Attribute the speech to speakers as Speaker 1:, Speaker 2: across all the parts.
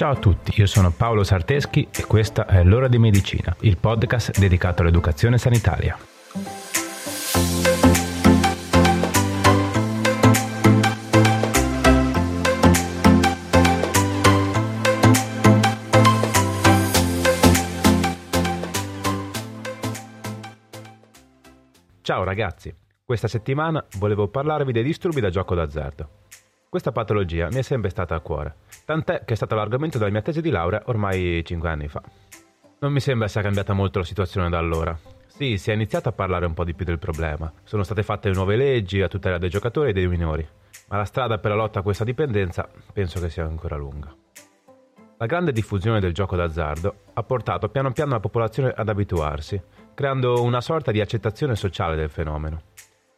Speaker 1: Ciao a tutti, io sono Paolo Sarteschi e questa è L'ora di medicina, il podcast dedicato all'educazione sanitaria. Ciao ragazzi, questa settimana volevo parlarvi dei disturbi da gioco d'azzardo. Questa patologia mi è sempre stata a cuore, tant'è che è stato l'argomento della mia tesi di laurea ormai 5 anni fa. Non mi sembra sia cambiata molto la situazione da allora. Sì, si è iniziato a parlare un po' di più del problema, sono state fatte nuove leggi a tutela dei giocatori e dei minori, ma la strada per la lotta a questa dipendenza penso che sia ancora lunga. La grande diffusione del gioco d'azzardo ha portato piano piano la popolazione ad abituarsi, creando una sorta di accettazione sociale del fenomeno.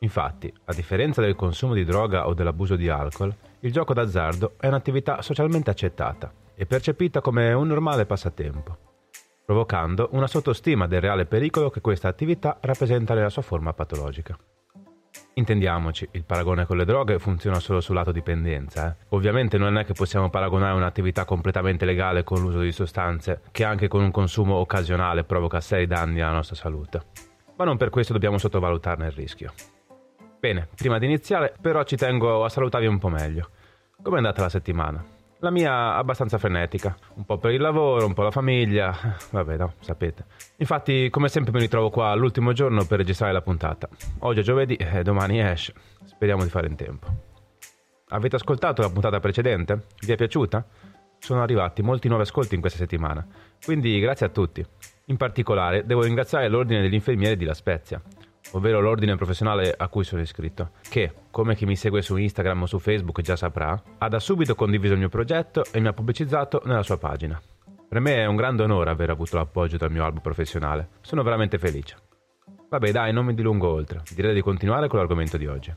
Speaker 1: Infatti, a differenza del consumo di droga o dell'abuso di alcol, il gioco d'azzardo è un'attività socialmente accettata e percepita come un normale passatempo, provocando una sottostima del reale pericolo che questa attività rappresenta nella sua forma patologica. Intendiamoci, il paragone con le droghe funziona solo sul lato dipendenza. Eh? Ovviamente non è che possiamo paragonare un'attività completamente legale con l'uso di sostanze che anche con un consumo occasionale provoca seri danni alla nostra salute. Ma non per questo dobbiamo sottovalutarne il rischio. Bene, prima di iniziare però ci tengo a salutarvi un po' meglio. Com'è andata la settimana? La mia abbastanza frenetica, un po' per il lavoro, un po' la famiglia, vabbè no, sapete. Infatti come sempre mi ritrovo qua l'ultimo giorno per registrare la puntata. Oggi è giovedì e domani esce, speriamo di fare in tempo. Avete ascoltato la puntata precedente? Vi è piaciuta? Sono arrivati molti nuovi ascolti in questa settimana, quindi grazie a tutti. In particolare devo ringraziare l'Ordine degli Infermieri di La Spezia, ovvero l'ordine professionale a cui sono iscritto, che, come chi mi segue su Instagram o su Facebook già saprà, ha da subito condiviso il mio progetto e mi ha pubblicizzato nella sua pagina. Per me è un grande onore aver avuto l'appoggio dal mio albo professionale, sono veramente felice. Vabbè dai, non mi dilungo oltre, direi di continuare con l'argomento di oggi.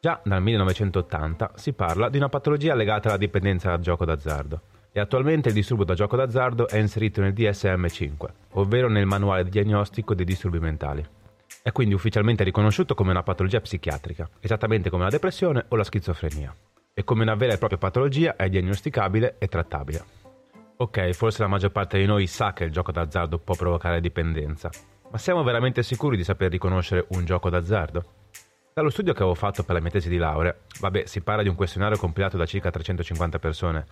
Speaker 1: Già dal 1980 si parla di una patologia legata alla dipendenza dal gioco d'azzardo e attualmente il disturbo da gioco d'azzardo è inserito nel DSM-5, ovvero nel manuale di diagnostico dei disturbi mentali. È quindi ufficialmente riconosciuto come una patologia psichiatrica, esattamente come la depressione o la schizofrenia. E come una vera e propria patologia è diagnosticabile e trattabile. Ok, forse la maggior parte di noi sa che il gioco d'azzardo può provocare dipendenza, ma siamo veramente sicuri di saper riconoscere un gioco d'azzardo? Dallo studio che avevo fatto per la mia tesi di laurea, vabbè, si parla di un questionario compilato da circa 350 persone,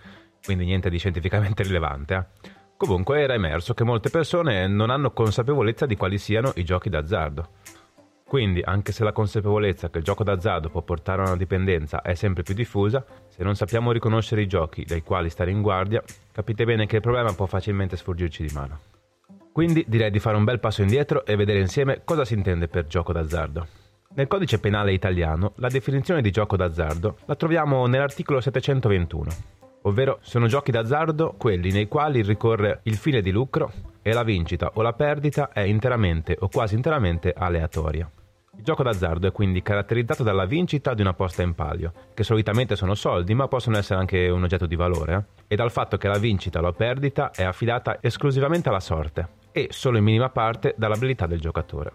Speaker 1: quindi niente di scientificamente rilevante, eh? Comunque era emerso che molte persone non hanno consapevolezza di quali siano i giochi d'azzardo. Quindi, anche se la consapevolezza che il gioco d'azzardo può portare a una dipendenza è sempre più diffusa, se non sappiamo riconoscere i giochi dai quali stare in guardia, capite bene che il problema può facilmente sfuggirci di mano. Quindi direi di fare un bel passo indietro e vedere insieme cosa si intende per gioco d'azzardo. Nel codice penale italiano la definizione di gioco d'azzardo la troviamo nell'articolo 721 ovvero sono giochi d'azzardo quelli nei quali ricorre il fine di lucro e la vincita o la perdita è interamente o quasi interamente aleatoria. Il gioco d'azzardo è quindi caratterizzato dalla vincita di una posta in palio, che solitamente sono soldi ma possono essere anche un oggetto di valore, eh? e dal fatto che la vincita o la perdita è affidata esclusivamente alla sorte e solo in minima parte dall'abilità del giocatore.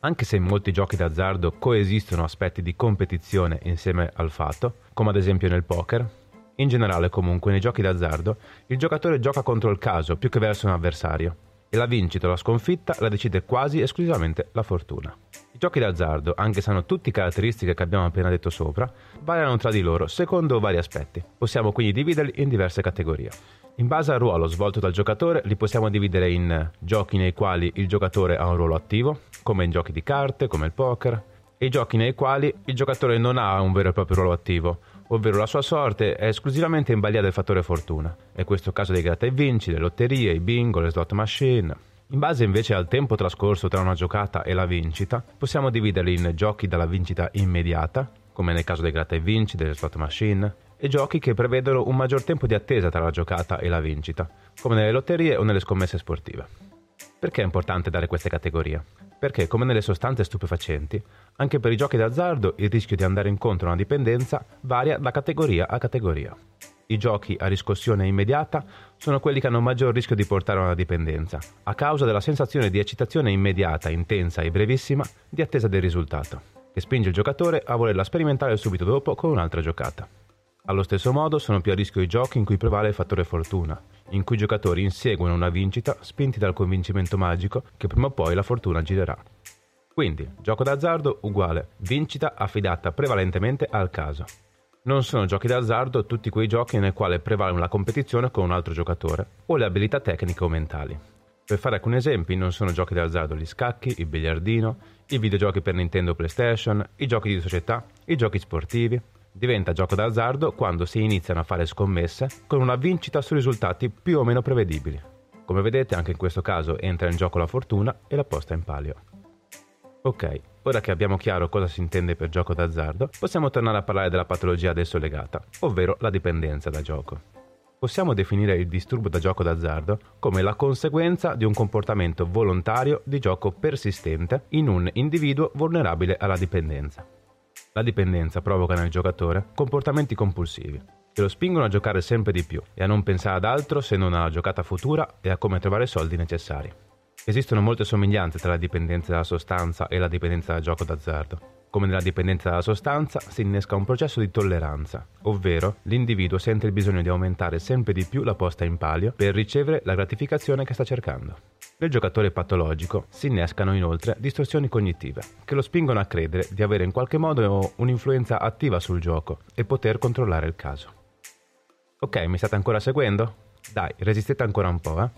Speaker 1: Anche se in molti giochi d'azzardo coesistono aspetti di competizione insieme al fatto, come ad esempio nel poker, in generale, comunque, nei giochi d'azzardo, il giocatore gioca contro il caso più che verso un avversario e la vincita o la sconfitta la decide quasi esclusivamente la fortuna. I giochi d'azzardo, anche se hanno tutte caratteristiche che abbiamo appena detto sopra, variano tra di loro secondo vari aspetti. Possiamo quindi dividerli in diverse categorie. In base al ruolo svolto dal giocatore li possiamo dividere in giochi nei quali il giocatore ha un ruolo attivo, come in giochi di carte, come il poker, e giochi nei quali il giocatore non ha un vero e proprio ruolo attivo, ovvero la sua sorte è esclusivamente in balia del fattore fortuna. È questo il caso dei gratta e vinci, le lotterie, i bingo, le slot machine. In base invece al tempo trascorso tra una giocata e la vincita, possiamo dividerli in giochi dalla vincita immediata, come nel caso dei gratta e vinci, delle slot machine, e giochi che prevedono un maggior tempo di attesa tra la giocata e la vincita, come nelle lotterie o nelle scommesse sportive. Perché è importante dare queste categorie? Perché, come nelle sostanze stupefacenti, anche per i giochi d'azzardo il rischio di andare incontro a una dipendenza varia da categoria a categoria. I giochi a riscossione immediata sono quelli che hanno maggior rischio di portare a una dipendenza, a causa della sensazione di eccitazione immediata, intensa e brevissima di attesa del risultato, che spinge il giocatore a volerla sperimentare subito dopo con un'altra giocata. Allo stesso modo sono più a rischio i giochi in cui prevale il fattore fortuna, in cui i giocatori inseguono una vincita spinti dal convincimento magico che prima o poi la fortuna girerà. Quindi, gioco d'azzardo uguale vincita affidata prevalentemente al caso. Non sono giochi d'azzardo tutti quei giochi nel quale prevale la competizione con un altro giocatore o le abilità tecniche o mentali. Per fare alcuni esempi, non sono giochi d'azzardo gli scacchi, il biliardino, i videogiochi per Nintendo PlayStation, i giochi di società, i giochi sportivi. Diventa gioco d'azzardo quando si iniziano a fare scommesse con una vincita su risultati più o meno prevedibili. Come vedete, anche in questo caso entra in gioco la fortuna e la posta in palio. Ok, ora che abbiamo chiaro cosa si intende per gioco d'azzardo, possiamo tornare a parlare della patologia adesso legata, ovvero la dipendenza da gioco. Possiamo definire il disturbo da gioco d'azzardo come la conseguenza di un comportamento volontario di gioco persistente in un individuo vulnerabile alla dipendenza. La dipendenza provoca nel giocatore comportamenti compulsivi, che lo spingono a giocare sempre di più e a non pensare ad altro se non alla giocata futura e a come trovare i soldi necessari. Esistono molte somiglianze tra la dipendenza dalla sostanza e la dipendenza dal gioco d'azzardo. Come nella dipendenza dalla sostanza, si innesca un processo di tolleranza, ovvero l'individuo sente il bisogno di aumentare sempre di più la posta in palio per ricevere la gratificazione che sta cercando. Nel giocatore patologico si innescano inoltre distorsioni cognitive, che lo spingono a credere di avere in qualche modo un'influenza attiva sul gioco e poter controllare il caso. Ok, mi state ancora seguendo? Dai, resistete ancora un po', eh?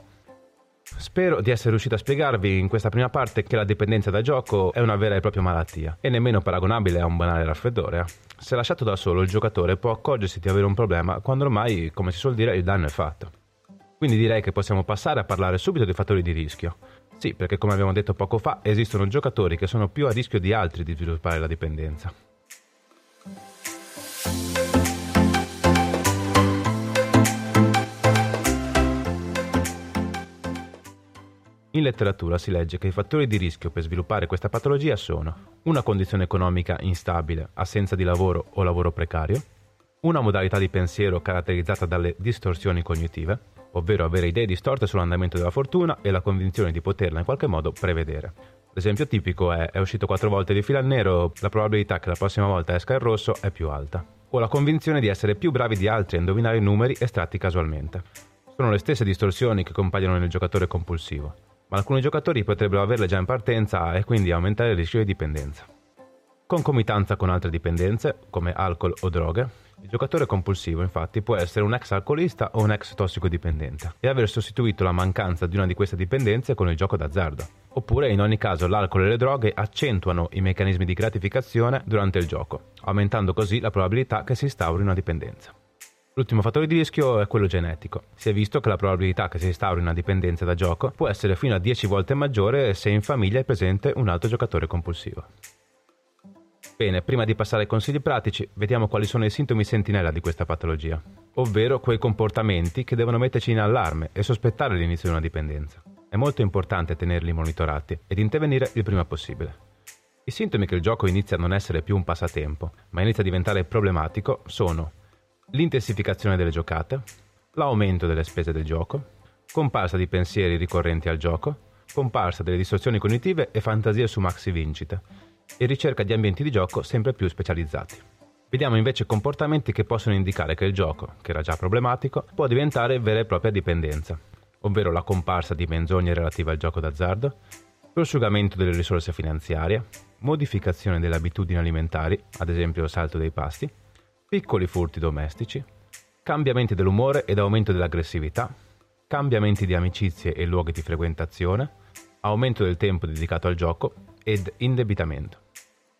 Speaker 1: Spero di essere riuscito a spiegarvi in questa prima parte che la dipendenza da gioco è una vera e propria malattia e nemmeno paragonabile a un banale raffreddore. Se lasciato da solo il giocatore può accorgersi di avere un problema quando ormai, come si suol dire, il danno è fatto. Quindi direi che possiamo passare a parlare subito dei fattori di rischio. Sì, perché come abbiamo detto poco fa, esistono giocatori che sono più a rischio di altri di sviluppare la dipendenza. In letteratura si legge che i fattori di rischio per sviluppare questa patologia sono una condizione economica instabile, assenza di lavoro o lavoro precario, una modalità di pensiero caratterizzata dalle distorsioni cognitive, ovvero avere idee distorte sull'andamento della fortuna e la convinzione di poterla in qualche modo prevedere. L'esempio tipico è è uscito quattro volte di fila il nero, la probabilità che la prossima volta esca il rosso è più alta. O la convinzione di essere più bravi di altri a indovinare i numeri estratti casualmente. Sono le stesse distorsioni che compaiono nel giocatore compulsivo ma alcuni giocatori potrebbero averle già in partenza e quindi aumentare il rischio di dipendenza. Concomitanza con altre dipendenze, come alcol o droghe, il giocatore compulsivo infatti può essere un ex alcolista o un ex tossicodipendente e aver sostituito la mancanza di una di queste dipendenze con il gioco d'azzardo. Oppure in ogni caso l'alcol e le droghe accentuano i meccanismi di gratificazione durante il gioco, aumentando così la probabilità che si instauri una dipendenza. L'ultimo fattore di rischio è quello genetico. Si è visto che la probabilità che si instauri una dipendenza da gioco può essere fino a 10 volte maggiore se in famiglia è presente un altro giocatore compulsivo. Bene, prima di passare ai consigli pratici, vediamo quali sono i sintomi sentinella di questa patologia, ovvero quei comportamenti che devono metterci in allarme e sospettare l'inizio di una dipendenza. È molto importante tenerli monitorati ed intervenire il prima possibile. I sintomi che il gioco inizia a non essere più un passatempo, ma inizia a diventare problematico sono l'intensificazione delle giocate, l'aumento delle spese del gioco, comparsa di pensieri ricorrenti al gioco, comparsa delle distorsioni cognitive e fantasie su maxi vincite, e ricerca di ambienti di gioco sempre più specializzati. Vediamo invece comportamenti che possono indicare che il gioco, che era già problematico, può diventare vera e propria dipendenza, ovvero la comparsa di menzogne relative al gioco d'azzardo, prosciugamento delle risorse finanziarie, modificazione delle abitudini alimentari, ad esempio salto dei pasti, piccoli furti domestici, cambiamenti dell'umore ed aumento dell'aggressività, cambiamenti di amicizie e luoghi di frequentazione, aumento del tempo dedicato al gioco ed indebitamento.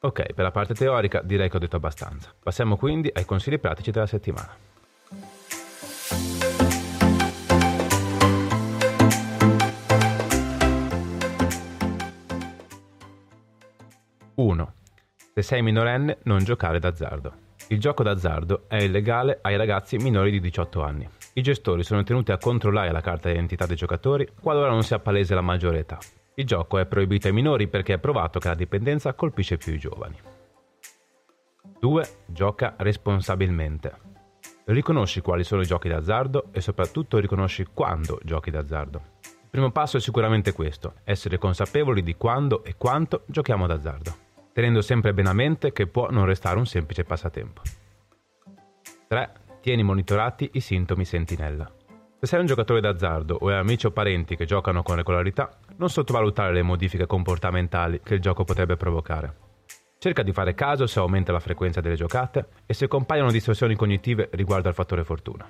Speaker 1: Ok, per la parte teorica direi che ho detto abbastanza. Passiamo quindi ai consigli pratici della settimana. Uno. Se sei minorenne, non giocare d'azzardo. Il gioco d'azzardo è illegale ai ragazzi minori di 18 anni. I gestori sono tenuti a controllare la carta d'identità dei giocatori qualora non sia palese la maggiore età. Il gioco è proibito ai minori perché è provato che la dipendenza colpisce più i giovani. 2. Gioca responsabilmente. Riconosci quali sono i giochi d'azzardo e soprattutto riconosci quando giochi d'azzardo. Il primo passo è sicuramente questo, essere consapevoli di quando e quanto giochiamo d'azzardo tenendo sempre bene a mente che può non restare un semplice passatempo. 3. Tieni monitorati i sintomi sentinella. Se sei un giocatore d'azzardo o hai amici o parenti che giocano con regolarità, non sottovalutare le modifiche comportamentali che il gioco potrebbe provocare. Cerca di fare caso se aumenta la frequenza delle giocate e se compaiono distorsioni cognitive riguardo al fattore fortuna.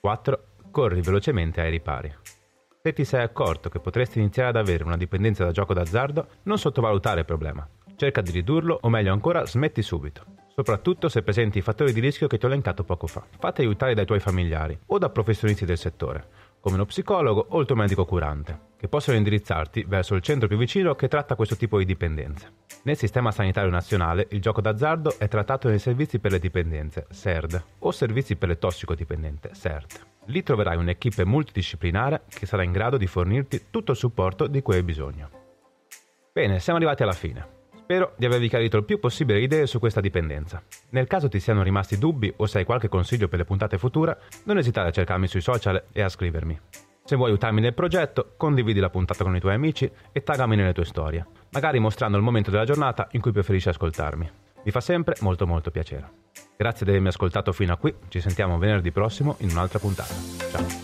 Speaker 1: 4. Corri velocemente ai ripari. Se ti sei accorto che potresti iniziare ad avere una dipendenza da gioco d'azzardo, non sottovalutare il problema. Cerca di ridurlo o meglio ancora smetti subito soprattutto se presenti i fattori di rischio che ti ho elencato poco fa. Fatti aiutare dai tuoi familiari o da professionisti del settore, come uno psicologo o il tuo medico curante, che possono indirizzarti verso il centro più vicino che tratta questo tipo di dipendenze. Nel sistema sanitario nazionale il gioco d'azzardo è trattato nei servizi per le dipendenze, SERD, o servizi per le tossicodipendente, SERT. Lì troverai un'equipe multidisciplinare che sarà in grado di fornirti tutto il supporto di cui hai bisogno. Bene, siamo arrivati alla fine. Spero di avervi chiarito il più possibile idee su questa dipendenza. Nel caso ti siano rimasti dubbi o se hai qualche consiglio per le puntate future, non esitare a cercarmi sui social e a scrivermi. Se vuoi aiutarmi nel progetto, condividi la puntata con i tuoi amici e taggami nelle tue storie, magari mostrando il momento della giornata in cui preferisci ascoltarmi. Mi fa sempre molto molto piacere. Grazie di avermi ascoltato fino a qui, ci sentiamo venerdì prossimo in un'altra puntata. Ciao!